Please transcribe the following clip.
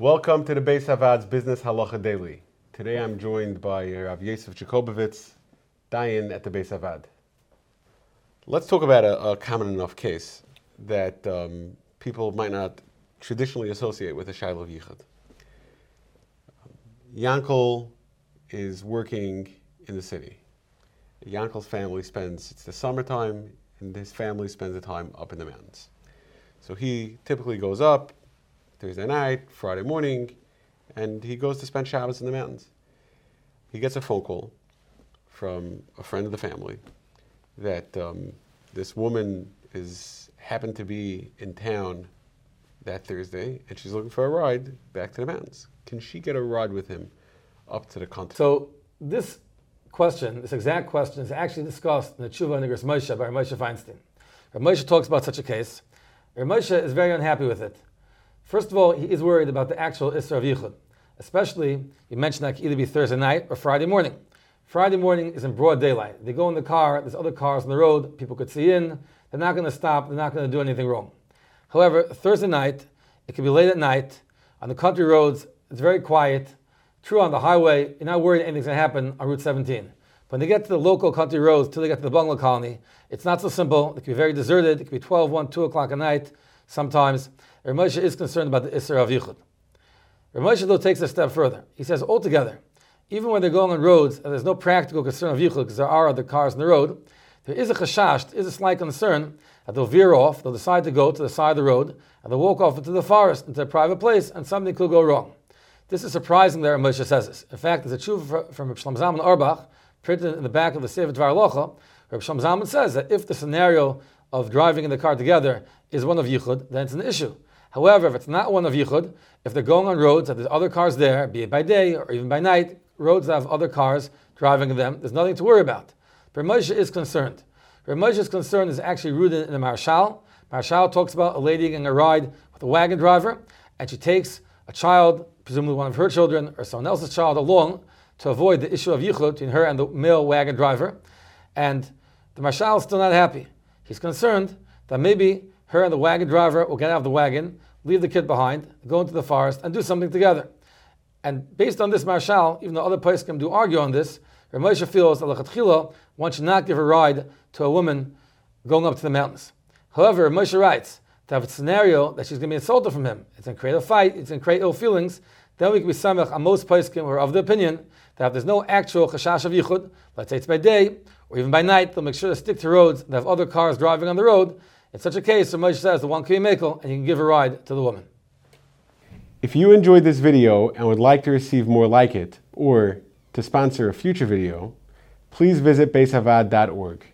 Welcome to the Beis Havad's Business Halacha Daily. Today I'm joined by Rav Yosef Jacobovitz, Dayan at the Beis Havad. Let's talk about a, a common enough case that um, people might not traditionally associate with a Shiloh Yichud. Yankel is working in the city. Yankel's family spends, it's the summertime, and his family spends the time up in the mountains. So he typically goes up Thursday night, Friday morning, and he goes to spend Shabbos in the mountains. He gets a phone call from a friend of the family that um, this woman is happened to be in town that Thursday, and she's looking for a ride back to the mountains. Can she get a ride with him up to the continent? So this question, this exact question, is actually discussed in the Tshuva Igros Moshe by Moshe Feinstein. Moshe talks about such a case. Moshe is very unhappy with it. First of all, he is worried about the actual issur of Yichud. Especially, you mentioned that it could either be Thursday night or Friday morning. Friday morning is in broad daylight. They go in the car, there's other cars on the road, people could see in, they're not going to stop, they're not going to do anything wrong. However, Thursday night, it could be late at night, on the country roads, it's very quiet. True on the highway, you're not worried anything's going to happen on Route 17. When they get to the local country roads, till they get to the bungalow colony, it's not so simple. It could be very deserted. It could be 12, 1, 2 o'clock at night sometimes. Rav Moshe is concerned about the issur of Yichud. Rav Moshe, though, takes a step further. He says, altogether, even when they're going on roads and there's no practical concern of Yichud because there are other cars on the road, there is a chashash, there is a slight concern that they'll veer off, they'll decide to go to the side of the road, and they'll walk off into the forest, into a private place, and something could go wrong. This is surprising that Rav Moshe says this. In fact, there's a tshuva from Reb Shlomo Zalman Auerbach, printed in the back of the Sefer Dvar Halacha, Reb Shlomo Zalman says that if the scenario of driving in the car together is one of Yichud, then it's an issue. However, if it's not one of Yichud, if they're going on roads and there's other cars there, be it by day or even by night, roads that have other cars driving them, there's nothing to worry about. But Moshe is concerned. Moshe's concern is actually rooted in the Maharshal. Maharshal talks about a lady getting a ride with a wagon driver, and she takes a child, presumably one of her children or someone else's child, along to avoid the issue of yichud between her and the male wagon driver. And the Maharshal is still not happy. He's concerned that maybe her and the wagon driver will get out of the wagon, leave the kid behind, go into the forest, and do something together. And based on this Maharshal, even though other poskim do argue on this, Rav Moshe feels that one should not give a ride to a woman going up to the mountains. However, Moshe writes to have a scenario that she's going to be insulted from him. It's going to create a fight, it's going to create ill feelings. Then we can be samech on most poskim who are of the opinion that if there's no actual chashash of yichud, let's say it's by day or even by night, they'll make sure to stick to roads that have other cars driving on the road in such a case, the Moshe says the one can be mekel, and you can give a ride to the woman. If you enjoyed this video and would like to receive more like it, or to sponsor a future video, please visit beishavad.org.